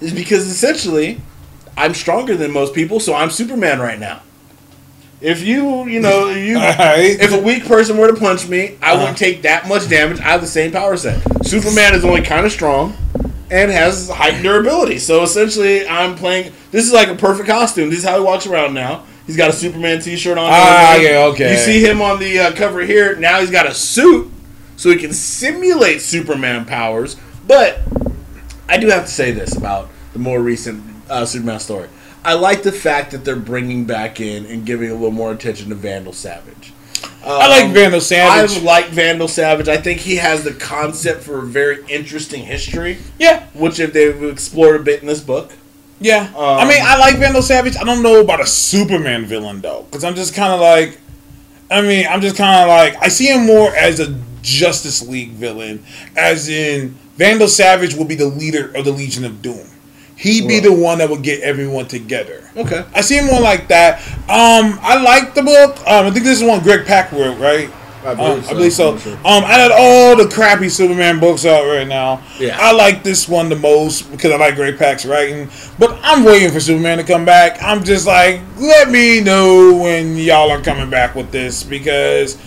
is because essentially I'm stronger than most people, so I'm Superman right now. If you, you know, you, Alright. if a weak person were to punch me, I Uh-huh. wouldn't take that much damage. I have the same power set. Superman is only kind of strong and has heightened durability. So essentially, I'm playing. This is like a perfect costume. This is how he walks around now. He's got a Superman T-shirt on. Ah, yeah, okay. You see him on the uh, cover here. Now he's got a suit, so he can simulate Superman powers. But I do have to say this about the more recent uh, Superman story. I like the fact that they're bringing back in and giving a little more attention to Vandal Savage. I like Vandal Savage. I like Vandal Savage. I think he has the concept for a very interesting history, yeah, which if they've explored a bit in this book. yeah. I Um, mean, I like Vandal Savage. I don't know about a Superman villain though, because I'm just kind of like, I mean, I'm just kind of like, I see him more as a Justice League villain, as in Vandal Savage will be the leader of the Legion of Doom. He'd be the one that would get everyone together. Okay. I see him more like that. Um, I like the book. Um, I think this is one Greg Pak wrote, right? I Um, I believe so. Sure. Um, out of all the crappy Superman books out right now, Yeah. I like this one the most because I like Greg Pak's writing. But I'm waiting for Superman to come back. I'm just like, let me know when y'all are coming back with this because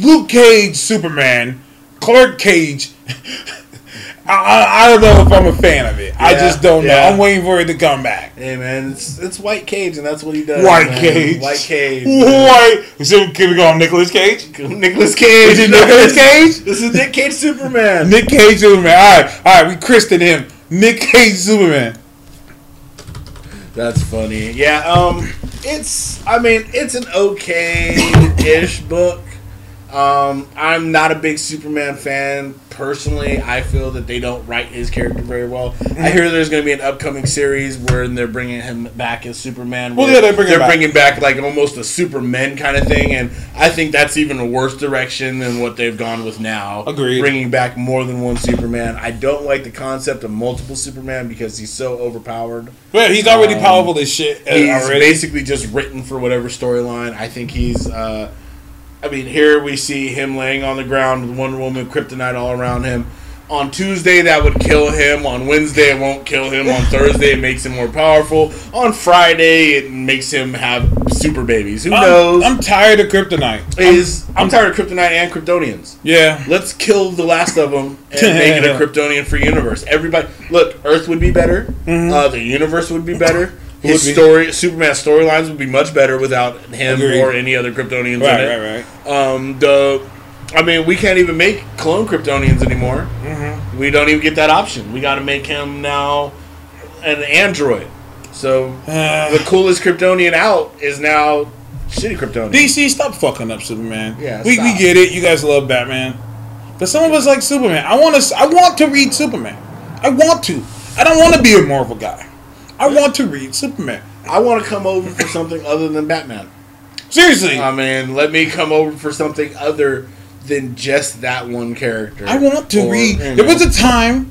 Luke Cage Superman, Clark Cage. I, I, don't know if I'm a fan of it. I just don't know. yeah. I'm waiting for it to come back. Hey man, it's it's White Cage, and that's what he does. White man. Cage. White Cage. White. So can we go on Nicolas Cage? Nicholas Cage. Is it Nicolas Cage? This is Nick Cage Superman. Nick Cage Superman. All right, all right. We christened him Nick Cage Superman. That's funny. Yeah, um it's I mean, it's an okay-ish book. Um I'm not a big Superman fan personally. I feel that they don't write his character very well. Mm-hmm. I hear there's going to be an upcoming series where they're bringing him back as Superman. Well, yeah, they're bringing they're back. bringing back like almost a Superman kind of thing, and I think that's even a worse direction than what they've gone with now. Agreed. Bringing back more than one Superman. I don't like the concept of multiple Superman because he's so overpowered. Well, he's already Um, powerful as shit uh, He's already. basically just written for whatever storyline. I think he's. Uh, I mean, here we see him laying on the ground with Wonder Woman, Kryptonite all around him. On Tuesday, that would kill him. On Wednesday, it won't kill him. On Thursday, it makes him more powerful. On Friday, it makes him have super babies. Who I'm, knows? I'm tired of Kryptonite. is I'm, I'm- tired of Kryptonite and Kryptonians. Yeah. Let's kill the last of them and make it a Kryptonian free universe. Everybody, look, Earth would be better. Uh, the universe would be better. His story, Superman storylines would be much better without him Agreed. or any other Kryptonians Right, in it. right, right. Um, the, I mean, we can't even make clone Kryptonians anymore. Mm-hmm. We don't even get that option. We got to make him now an android. So Uh, the coolest Kryptonian out is now shitty Kryptonian. DC, stop fucking up Superman. Yeah, we, we get it. You guys love Batman, but some of us like Superman. I want to. I want to read Superman. I want to. I don't want to be a Marvel guy. I want to read Superman. I want to come over for something other than Batman. Seriously, I mean, let me come over for something other than just that one character. I want to Or, read. you There was a time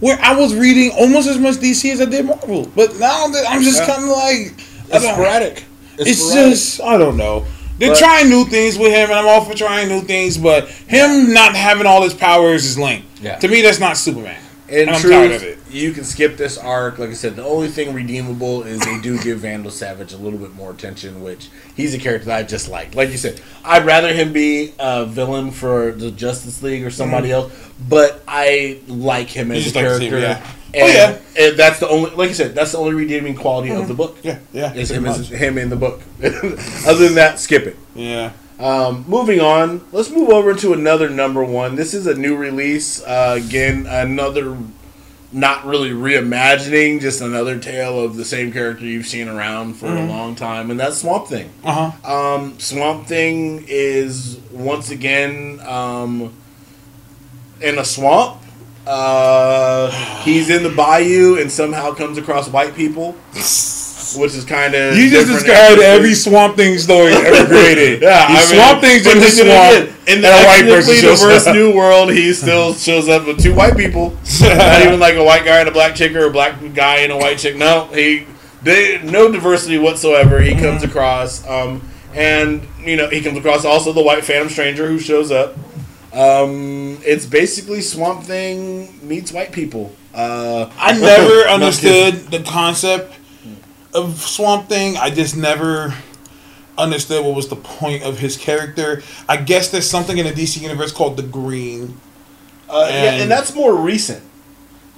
where I was reading almost as much DC as I did Marvel, but now that I'm just Yeah. kind of like, It's sporadic. It's sporadic. just I don't know. They're But- trying new things with him, and I'm all for trying new things. But him not having all his powers is lame. Yeah. To me, that's not Superman. In I'm tired of it. You can skip this arc. Like I said, the only thing redeemable is they do give Vandal Savage a little bit more attention, which he's a character that I just like. Like you said, I'd rather him be a villain for the Justice League or somebody else, but I like him as a like him, character. yeah. And, Oh, yeah. and that's the only, like I said, that's the only redeeming quality of the book. Yeah, yeah. Is him, him in the book. Other than that, skip it. Yeah. Um, moving on, let's move over to another number one. This is a new release. Uh, again, another not really reimagining, just another tale of the same character you've seen around for a long time, and that's Swamp Thing. Uh huh. Um, Swamp Thing is once again um, in a swamp. Uh, he's in the bayou and somehow comes across white people, which is kind of You just described every Swamp Thing story ever created. Yeah, The I mean, Swamp Thing's but in the swamp, In the and a white person ethnically shows diverse up. new world, he still shows up with two white people. Not even like a white guy and a black chick or a black guy and a white chick. No, he they no diversity whatsoever. He comes Mm-hmm. across, um, and you know he comes across also the white Phantom Stranger who shows up. Um, it's basically Swamp Thing meets white people. Uh, I never understood the concept of Swamp Thing. I just never understood what was the point of his character. I guess there's something in the DC universe called the Green. Uh, yeah, And- and that's more recent.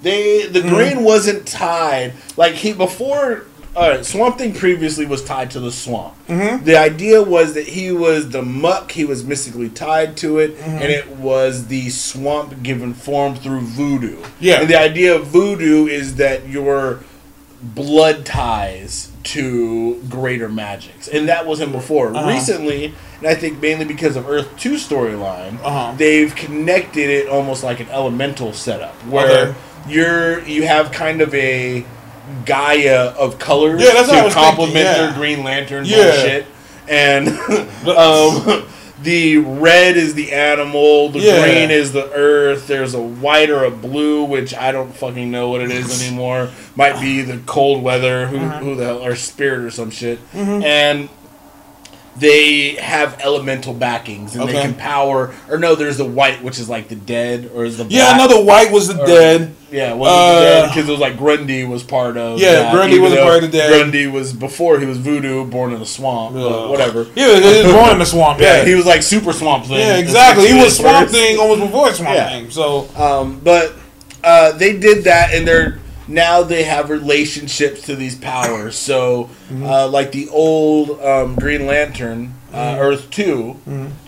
They the Mm-hmm. green wasn't tied like he before. All right, Swamp Thing previously was tied to the swamp. Mm-hmm. The idea was that he was the muck. He was mystically tied to it, Mm-hmm. and it was the swamp given form through voodoo. Yeah. and the idea of voodoo is that your blood ties to greater magics, and that was him before. Uh-huh. Recently, and I think mainly because of Earth Two storyline, Uh-huh. they've connected it almost like an elemental setup where Okay. you're you have kind of a Gaia of colors Yeah, that's what I to complement yeah. their Green Lantern Yeah. bullshit, and um, the red is the animal, the Yeah. green is the earth. There's a white or a blue, which I don't fucking know what it is anymore. Might be the cold weather, who Uh-huh. who the hell, or spirit or some shit, Mm-hmm. and they have elemental backings and they can power or no there's the white which is like the dead or is the Yeah, I know the White was the Or- dead. yeah was Uh, the dead because it was like Grundy was part of Yeah, that, Grundy was a part of the dead. Grundy was before he was voodoo born in the swamp Ugh. whatever Yeah, he was born in the swamp. yeah he was like super swamp thing yeah, exactly. He was. Swamp Thing almost before Swamp Yeah. Thing. So Um, but uh, they did that, and they're now they have relationships to these powers. So, Mm-hmm. uh, like the old um, Green Lantern, uh, Earth 2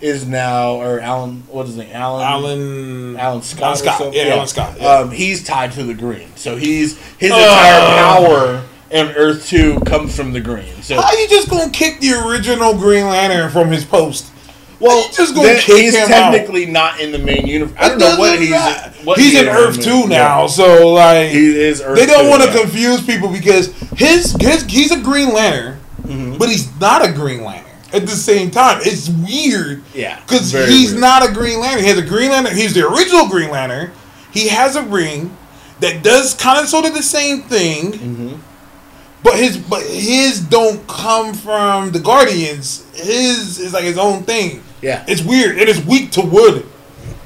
is now, or Alan, what is his name? Alan. Alan Alan Scott. Alan Scott, something? yeah, Alan Scott, yeah. Um, he's tied to the green, so he's his Ugh. entire power and Earth Two comes from the green. So How are you just gonna kick the original Green Lantern from his post? Well, you just gonna kick he's him technically not in the main universe. I don't know what he's. What he's he in Earth Two yeah. now, so like He is Earth they don't want to yeah. confuse people because his his he's a Green Lantern, Mm-hmm. but he's not a Green Lantern at the same time. It's weird, Yeah, because he's weird. not a Green Lantern. He has a Green Lantern. He's the original Green Lantern. He has a ring that does kind of sort of the same thing. Mm-hmm. But his but his don't come from the Guardians. His is like his own thing. Yeah. It's weird. It is weak to wood.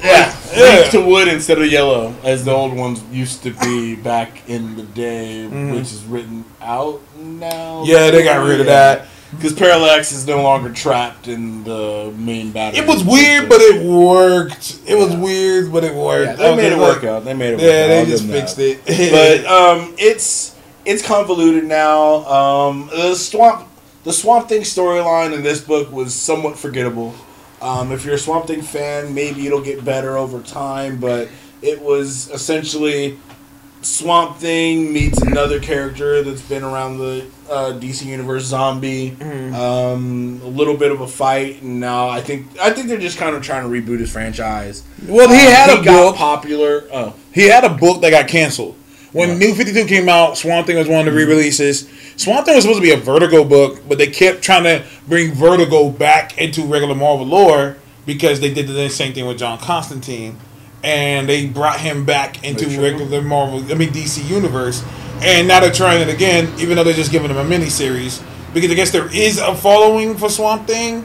Yeah, Yeah. leaf to wood instead of yellow, as the old ones used to be back in the day, which is written out now. Mm-hmm. Yeah, they got rid of that. because Parallax is no longer trapped in the main battle. It was weird, but it worked. It was weird, but it worked. yeah, they made it work out. They made it. Yeah, work out. they just fixed that. it. but um, it's it's convoluted now. Um, the swamp the Swamp Thing storyline in this book was somewhat forgettable. Um, if you're a Swamp Thing fan, maybe it'll get better over time, but it was essentially Swamp Thing meets another character that's been around the uh, DC universe, Zombie. Mm-hmm. Um, a little bit of a fight, and now I think I think they're just kind of trying to reboot his franchise. well, he Um, had a he got book. popular. Oh, He had a book that got canceled. When Right. New 52 came out, Swamp Thing was one of the re-releases. Swamp Thing was supposed to be a Vertigo book, but they kept trying to bring Vertigo back into regular Marvel lore because they did the same thing with John Constantine. And they brought him back into sure. regular Marvel, I mean DC Universe. And now they're trying it again, even though they're just giving him a miniseries. Because I guess there is a following for Swamp Thing.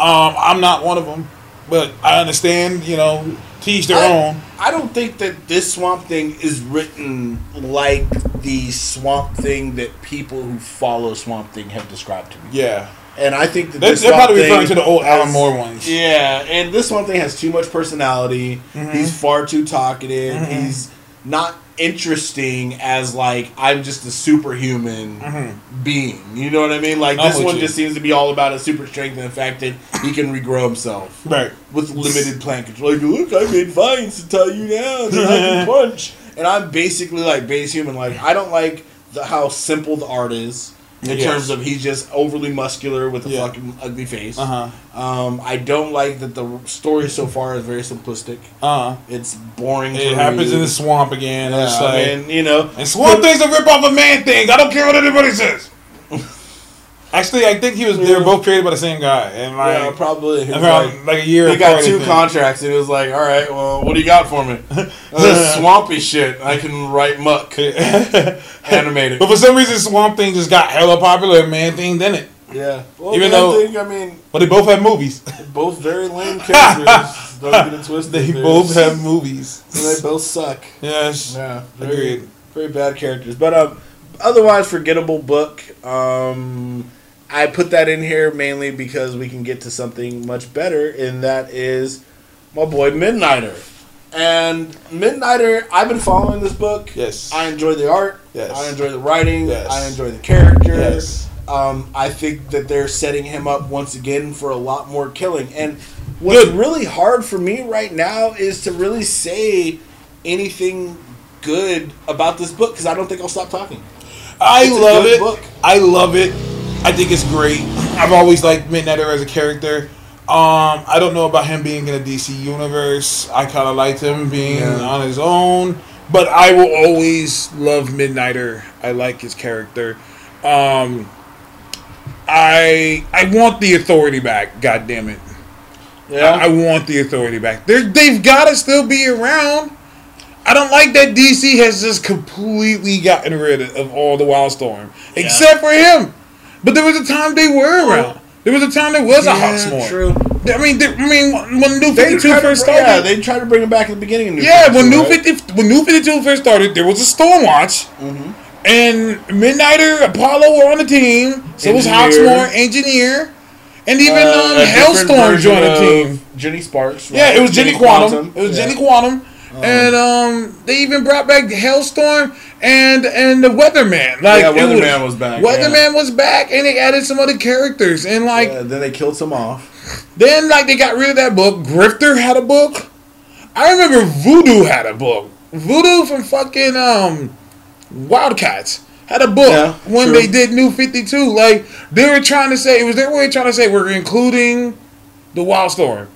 Um, I'm not one of them. But I understand, you know, to each their I, own. I don't think that this Swamp Thing is written like the Swamp Thing that people who follow Swamp Thing have described to me. Yeah. And I think that They're, they're probably referring to the old Alan Moore ones. Yeah, and this one Thing has too much personality. Mm-hmm. He's far too talkative. He's not interesting as like I'm just a superhuman being. You know what I mean? Like Mm-hmm. I'm this one you. just seems to be all about his super strength and the fact that he can regrow himself Right. with limited plant control. Like, look, I made vines to tie you down, and I can punch. And I'm basically like base human. Like, I don't like the how simple the art is in Yes. terms of he's just overly muscular with a Yeah. fucking ugly face. Uh huh. Um, I don't like that the story so far is very simplistic. Uh huh. It's boring. It happens read. in the swamp again. Yeah, like, and you know, and swamp things a rip off of man things. I don't care what anybody says. Actually, I think he was. They were both created by the same guy, and yeah, like probably. Around like- like, a year. They got two contracts, and it was like, all right, well, what do you got for me? Uh, swampy shit. I can write muck, animated." but for some reason, Swamp Thing just got hella popular, and Man Thing didn't. Yeah. Well, Even Man though- Thing, I mean, But they both had movies. both very lame characters. Don't get it twisted. they dude. both have movies. they both suck. Yes. Yeah, very, Agreed. very bad characters. But um, otherwise, forgettable book. Um, I put that in here mainly because we can get to something much better, and that is my boy Midnighter. And Midnighter, I've been following this book. Yes. I enjoy the art. Yes. I enjoy the writing. Yes. I enjoy the characters. Yes. Um, I think that they're setting him up once again for a lot more killing. And what's Good. really hard for me right now is to really say anything good about this book because I don't think I'll stop talking. I It's love it. book. I love it. I think it's great. I've always liked Midnighter as a character. Um, I don't know about him being in a DC universe. I kind of liked him being Yeah. on his own, but I will always love Midnighter. I like his character. Um, I I want the authority back. God damn it! I, I want the authority back. They're, they've got to still be around. I don't like that DC has just completely gotten rid of all the Wildstorm, except for him. But there was a time they were around. There was a time there was a Hawksmoor. true. I mean, there, I mean, when New They Fifty Two first started, Yeah, they tried to bring him back at the beginning. Of New yeah, 52, when New right? Fifty when New Fifty Two first started, there was a Stormwatch, Mm-hmm. and Midnighter, Apollo were on the team. So was Engineer. Hawksmoor, Engineer, and even Uh, um, a different Hailstorm version joined the team. Jenny Sparks. Yeah, it was Jenny, Quantum. It was Yeah. Jenny Quantum. And um, they even brought back Hailstorm and and the Weatherman. Like Yeah, Weatherman was back, Weatherman was back, and they added some other characters. And like Yeah, then they killed some off. then, like they got rid of that book. Grifter had a book. I remember Voodoo had a book. Voodoo from fucking um Wildcats had a book Yeah, when true. they did New Fifty Two. Like they were trying to say, it was their way of trying to say we're including the Wildstorm.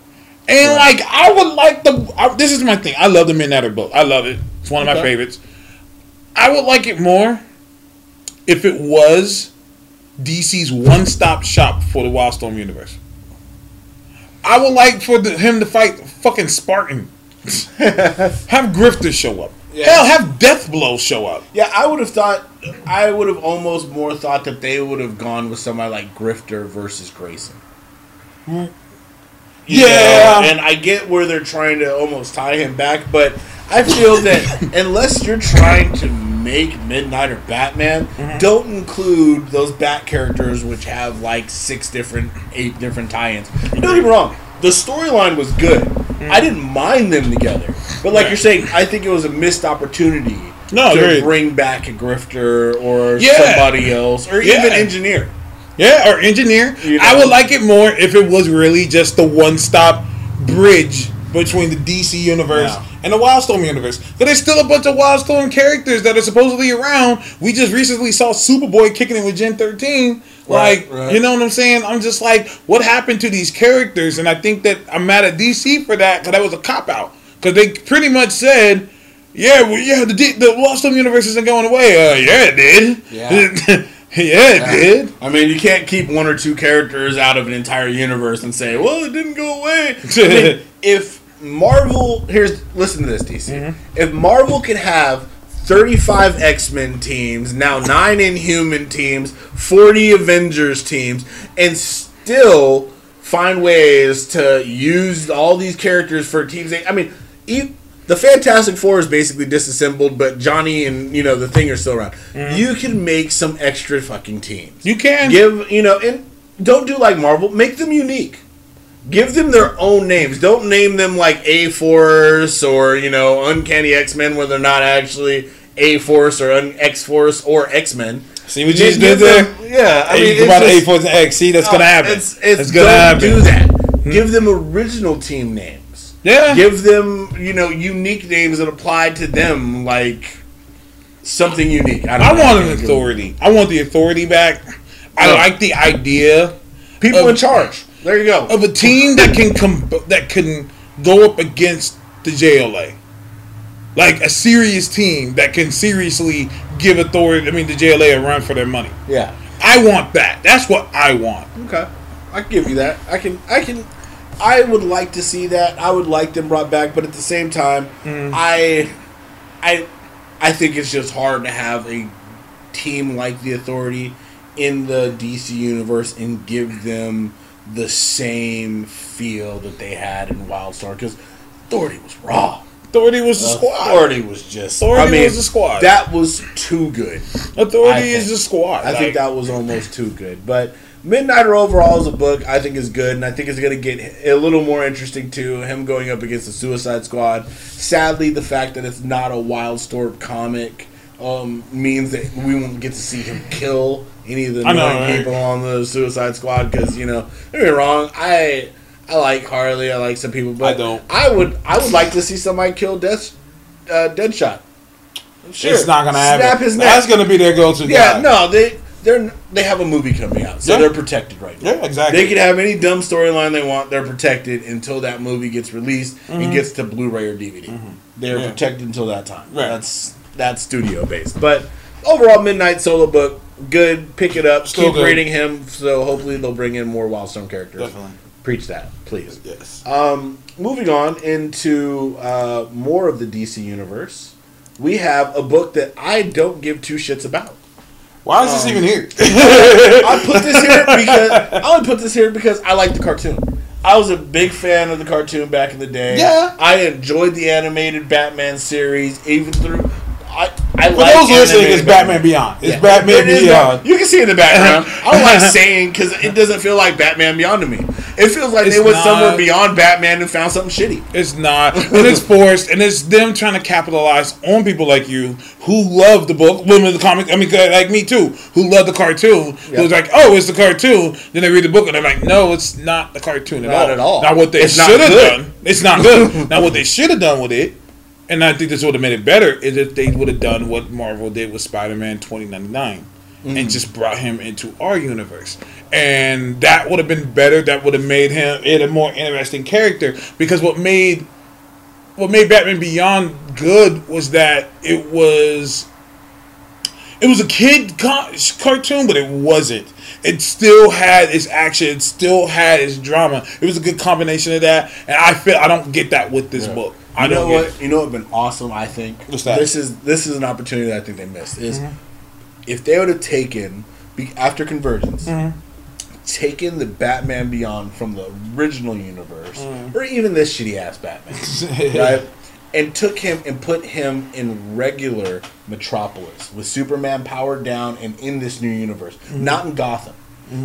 And like I would like the. I, this is my thing. I love the Midnighter book. I love it. It's one of my favorites. I would like it more if it was DC's one-stop shop for the Wildstorm universe. I would like for the, him to fight fucking Spartan. have Grifter show up. Yeah. Hell, have Deathblow show up. Yeah, I would have thought. I would have almost more thought that they would have gone with somebody like Grifter versus Grayson. You Yeah. know, and I get where they're trying to almost tie him back, but I feel that unless you're trying to make Midnighter Batman, Mm-hmm. don't include those Bat characters which have like six different, eight different tie-ins. Don't get me wrong. The storyline was good. I didn't mind them together, but like Right. you're saying, I think it was a missed opportunity No, to agreed. bring back a grifter or Yeah. somebody else or Yeah. even engineer. Yeah, or engineer. You I would like it more if it was really just the one-stop bridge between the DC universe and the Wildstorm universe. But there's still a bunch of Wildstorm characters that are supposedly around. We just recently saw Superboy kicking it with Gen 13. Right, like, right. you know what I'm saying? I'm just like, what happened to these characters? And I think that I'm mad at DC for that because that was a cop out. Because they pretty much said, yeah, well, yeah, the the Wildstorm universe isn't going away. Uh, yeah, it did. Yeah. yeah, it did. I mean, you can't keep one or two characters out of an entire universe and say, "Well, it didn't go away." I mean, if Marvel, here's listen to this, DC. Mm-hmm. If Marvel could have 35 X-Men teams, now 9 Inhuman teams, 40 Avengers teams and still find ways to use all these characters for teams. I mean, the Fantastic Four is basically disassembled, but Johnny and you know the Thing are still around. Mm-hmm. You can make some extra fucking teams. You can. Give you know, and don't do like Marvel. Make them unique. Give them their own names. Don't name them like A Force or you know Uncanny X Men where they're not actually A Force or Un- X Force or X Men. See what you just did there? Yeah, I mean, you it's come out of just- A Force and X. See, that's gonna happen. It's, it's that's gonna don't happen. Hmm. do that. Give them original team names. Yeah. Give them you know unique names that apply to them, like something unique. I, don't I want an authority. I want the authority back. I No. like the idea People of- in charge. There you go. of a team that can com- that can go up against the JLA. Like a serious team that can seriously give authority. I mean, the JLA a run for their money. yeah. I want that. That's what I want. Okay, I can give you that. I can. I can. I would like to see that. I would like them brought back, but at the same time, mm. I, I, I think it's just hard to have a team like the Authority in the DC universe and give them the same feel that they had in Wildstorm because Authority was raw. Authority was the uh, squad. Authority was just. Authority I mean, was the squad. That was too good. Authority is the squad. I Like, think that was almost too good. But Midnighter overall as a book, I think is good, and I think it's going to get a little more interesting too. Him going up against the Suicide Squad. Sadly, the fact that it's not a Wildstorm comic um, means that we won't get to see him kill any of the know, right? people on the Suicide Squad. Because you know, don't get me wrong, I I like Harley, I like some people, but I don't. I would I would like to see somebody kill Death, uh, Deadshot. Sure. It's not gonna happen. Snap his neck. That's gonna be their go-to. Yeah, guy. no, they they're they have a movie coming out, so Yeah. they're protected right now. Yeah, exactly. They can have any dumb storyline they want. They're protected until that movie gets released and gets to Blu-ray or DVD. They're Mm-hmm. Yeah. protected until that time. Right. That's that's studio based. But overall, Midnight solo book good. Pick it up. Still Keep good. rating him. So hopefully they'll bring in more Wildstorm characters. Definitely. Preach that, please. Yes. Um, moving on into uh, more of the DC universe, we have a book that I don't give two shits about. Why is this um, even here? I put this here because I only put this here because I like the cartoon. I was a big fan of the cartoon back in the day. Yeah. I enjoyed the animated Batman series, even through. I, I For like those listening, it's Batman Beyond. It's Yeah. Batman It is Beyond. Bat- You can see it in the background. Uh-huh. I don't like saying because it doesn't feel like Batman Beyond to me. It feels like It's they went not. somewhere beyond Batman and found something shitty. It's not, and it's forced, and it's them trying to capitalize on people like you who love the book, women the comic. I mean, uh, like me too, who love the cartoon. Who's like, oh, it's the cartoon. Then they read the book and they're like, no, it's not the cartoon at Not all. Not at all. Now what they should have done, it's not good. now what they should have done with it, and I think this would have made it better, is if they would have done what Marvel did with Spider-Man 2099. Mm-hmm. And just brought him into our universe, and that would have been better. That would have made him it a more interesting character. Because what made what made Batman Beyond good was that it was it was a kid co- cartoon, but it wasn't. It still had its action. It still had its drama. It was a good combination of that, and I feel I don't get that with this book. I You know what? it. You know what would been awesome. I think What's that? This is this is an opportunity that I think they missed. Is Mm-hmm. if they would have taken after convergence, Mm-hmm. taken the Batman Beyond from the original universe, Mm-hmm. or even this shitty ass Batman, right? And took him and put him in regular Metropolis with Superman powered down and in this new universe, Mm-hmm. not in Gotham.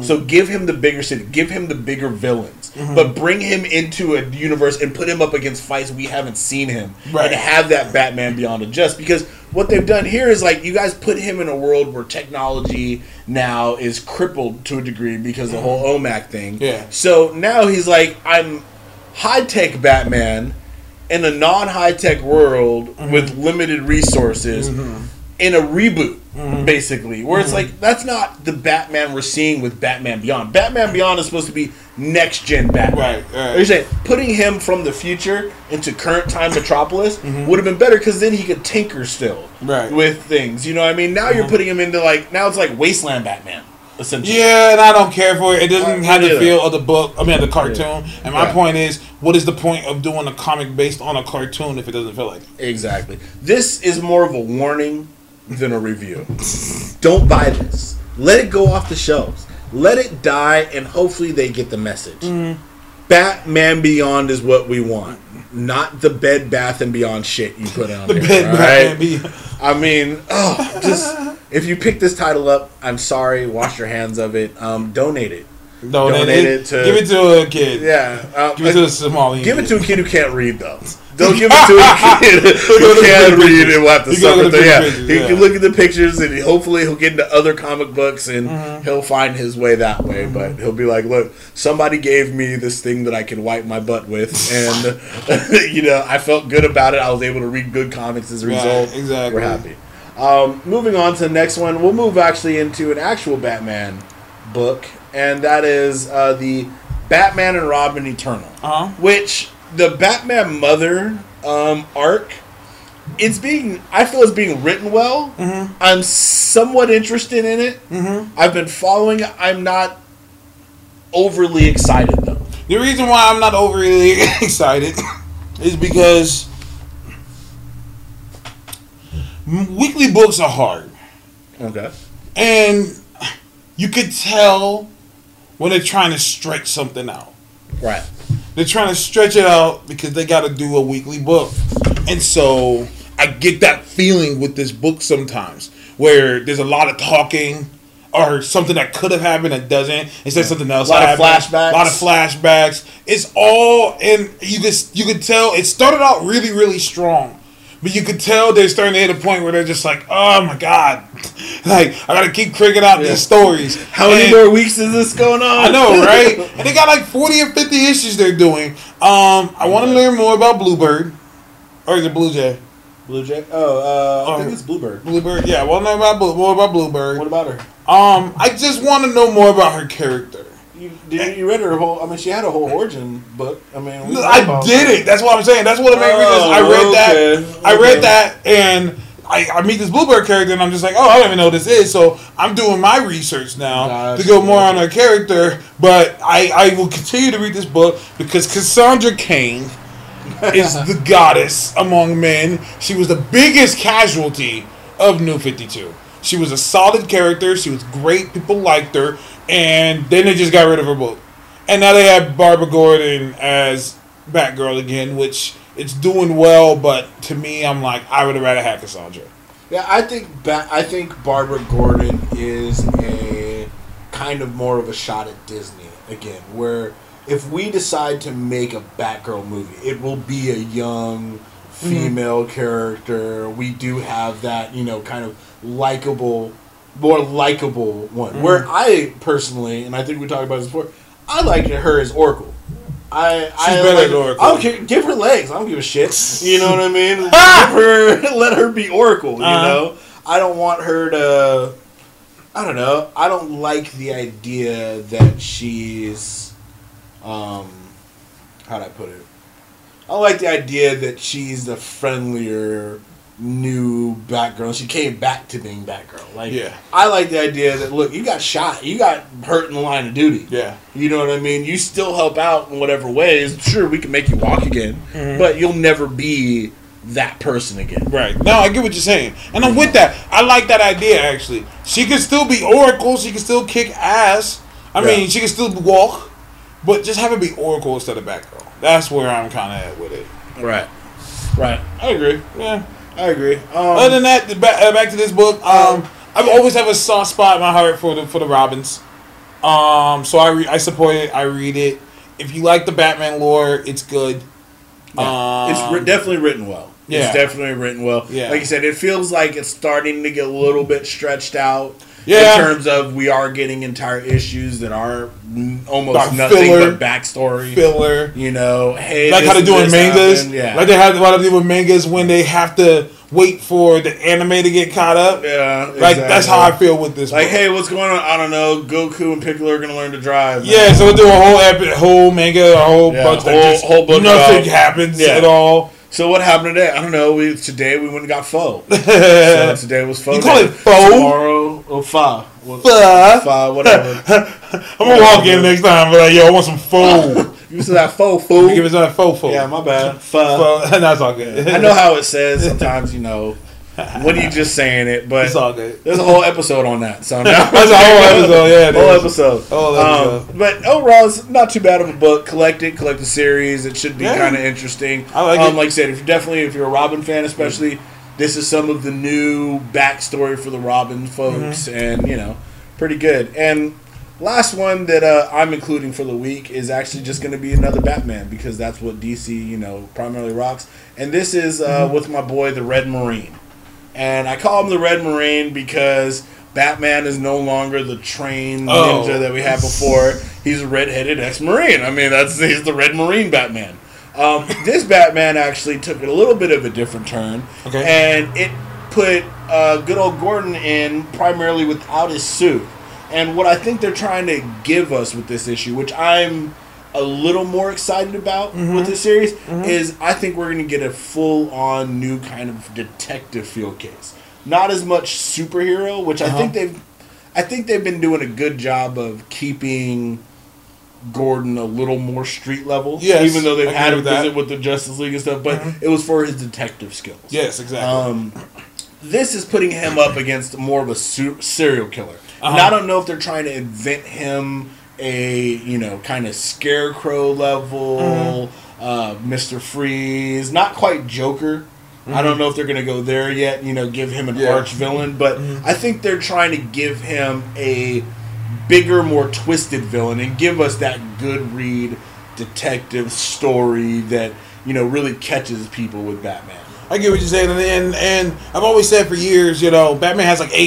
So give him the bigger city, give him the bigger villains, Mm-hmm. but bring him into a universe and put him up against fights we haven't seen him, Right. and have that Batman Beyond adjust. Because what they've done here is like you guys put him in a world where technology now is crippled to a degree because the whole OMAC thing. Mm-hmm. Yeah. So now he's like, I'm high tech Batman in a non high tech world Mm-hmm. with limited resources in a reboot, Mm-hmm. basically. Where it's like, that's not the Batman we're seeing with Batman Beyond. Batman Beyond is supposed to be next gen Batman. Right, right. You're saying putting him from the future into current time Metropolis Mm-hmm. would have been better because then he could tinker still Right. with things. You know what I mean? Now you're putting him into like, now it's like Wasteland Batman, essentially. Yeah, and I don't care for it. It doesn't have the feel of the book. I mean, the cartoon. And my Yeah. point is, what is the point of doing a comic based on a cartoon if it doesn't feel like it? Exactly. This is more of a warning than a review. Don't buy this. Let it go off the shelves. Let it die, and hopefully they get the message. Mm-hmm. Batman Beyond is what we want, not the Bed Bath and Beyond shit you put on The here. Bed all Bath right? and Beyond. I mean, oh, just if you pick this title up, I'm sorry. Wash your hands of it. Um, donate it. No, Donate they- it to- give it to a kid. Yeah, uh, Give it to a Somali. Give it to a kid who can't read, though. Don't give it to a kid who look at the can't read and will have to You suffer through. Yeah, pictures, he can look at the pictures and hopefully he'll get into other comic books and Mm-hmm. he'll find his way that way. But he'll be like, "Look, somebody gave me this thing that I can wipe my butt with, and you know, I felt good about it. I was able to read good comics as a Right, result. exactly. We're happy." Um, moving on to the next one, we'll move actually into an actual Batman book, and that is uh, the Batman and Robin Eternal Uh-huh. which the Batman Mother um, arc, it's being I feel it's being written well. Mm-hmm. I'm somewhat interested in it. I've been following. it. I'm not overly excited though. The reason why I'm not overly excited is because weekly books are hard. Okay. And you could tell when they're trying to stretch something out. Right. They're trying to stretch it out because they got to do a weekly book. And so I get that feeling with this book sometimes where there's a lot of talking or something that could have happened that doesn't instead of something else A lot of flashbacks. a lot of flashbacks it's all and you just you could tell it started out really really strong but you could tell they're starting to hit a point where they're just like oh my god like i gotta keep cranking out Yeah. these stories How many more weeks is this going on? I know, right? and they got like forty or fifty issues they're doing. Um, I want to learn more about Bluebird, or is it Blue Jay? Blue Jay. Oh, uh, I Oh. think it's Bluebird. Bluebird. Yeah, I want to know about Blue, more about Bluebird. What about her? Um, I just want to know more about her character. You, did you read her whole? I mean, she had a whole origin book. I mean, we talked I did it. That's what I'm saying. That's what it made me. Just, I Oh, read that. okay. I read that, and I, I meet this Bluebird character, and I'm just like, oh, I don't even know what this is. So I'm doing my research now Gotcha. to go more on her character. But I, I will continue to read this book because Cassandra Cain is the goddess among men. She was the biggest casualty of New 52. She was a solid character. She was great. People liked her. And then they just got rid of her book. And now they have Barbara Gordon as Batgirl again, which it's doing well, but to me, I'm like, I would have rather had Cassandra. Yeah, I think ba- I think Barbara Gordon is a kind of more of a shot at Disney again, where if we decide to make a Batgirl movie, it will be a young mm-hmm. female character. We do have that, you know, kind of likable, more likable one. Where I personally, and I think we talked about this before, I liked her as Oracle. I, I better like- as Oracle. I don't care. Give her legs. I don't give a shit. You know what I mean? give her, let her be Oracle. You Uh-huh. know, I don't want her to. I don't know. I don't like the idea that she's. Um, how'd I put it? I like the idea that she's the friendlier new Batgirl. She came back to being Batgirl. Like, Yeah. I like the idea that look, you got shot, you got hurt in the line of duty. Yeah. You know what I mean? You still help out in whatever ways. Sure, we can make you walk again, Mm-hmm. but you'll never be that person again. Right. No, I get what you're saying. And I'm with that. I like that idea, actually. She can still be Oracle. She can still kick ass. I Yeah. mean, she can still walk. But just have it be Oracle instead of Batgirl. That's where I'm kind of at with it. Right. Right. I agree. Yeah. I agree. Um, Other than that, back, uh, back to this book. Um, I've always have a soft spot in my heart for the for the Robins. Um, so I re- I support it. I read it. If you like the Batman lore, it's good. Yeah. it's ri- Um, definitely written well. yeah. It's definitely written well. Yeah. Like you said, it feels like it's starting to get a little bit stretched out. Yeah. In terms of we are getting entire issues that are almost Like nothing filler. but backstory. Filler. You know, hey, like how they do in mangas. happened. Yeah. Like they have a lot of do with mangas when they have to wait for the anime to get caught up. yeah. Like that's how I feel with this. Like, book. hey, what's going on? I don't know. Goku and Piccolo are gonna learn to drive. man. yeah. So we'll do a whole epic, whole manga, a whole Yeah, bunch whole- just whole book nothing about- happens Yeah. at all. So what happened today? I don't know. We today we went and got pho. so today was pho. You call day. it pho? Tomorrow, oh fa, Well, Pho. fa, whatever. I'm gonna walk in next time, and be like, yo, I want some pho. you said that faux food. Give us that pho pho. Yeah, my bad. Pho. Pho. That's all good. I know how it says. Sometimes you know What are you just saying it, but it's all good. there's a whole episode on that. So now That's a whole episode. Yeah, it whole is. episode. Whole Um, but overall, it's not too bad of a book. Collect it, collect the series. It should be Yeah. kind of interesting. I like um, it. Like I said, if you're definitely if you're a Robin fan, especially, this is some of the new backstory for the Robin folks, Mm-hmm. and you know, pretty good. And last one that uh, I'm including for the week is actually just going to be another Batman because that's what DC you know primarily rocks. And this is uh, Mm-hmm. with my boy the Red Marine. And I call him the Red Marine because Batman is no longer the trained Oh. ninja that we had before. He's a red-headed ex-marine. I mean, that's he's the Red Marine Batman. Um, this Batman actually took a little bit of a different turn, Okay. and it put uh, good old Gordon in primarily without his suit. And what I think they're trying to give us with this issue, which I'm a little more excited about with this series, is I think we're going to get a full on new kind of detective field case. Not as much superhero, which I think they've I think they've been doing a good job of keeping Gordon a little more street level. Yes, even though they've had him with visit with the Justice League and stuff, but it was for his detective skills. Yes, exactly. Um, this is putting him up against more of a su- serial killer. And Uh-huh. I don't know if they're trying to invent him a you know kind of scarecrow level, Mm-hmm. uh, Mister Freeze, not quite Joker. I don't know if they're gonna go there yet. You know, give him an Yeah. arch villain, but I think they're trying to give him a bigger, more twisted villain and give us that good read detective story that you know really catches people with Batman. I get what you're saying, and, and and I've always said for years, you know, Batman has like eight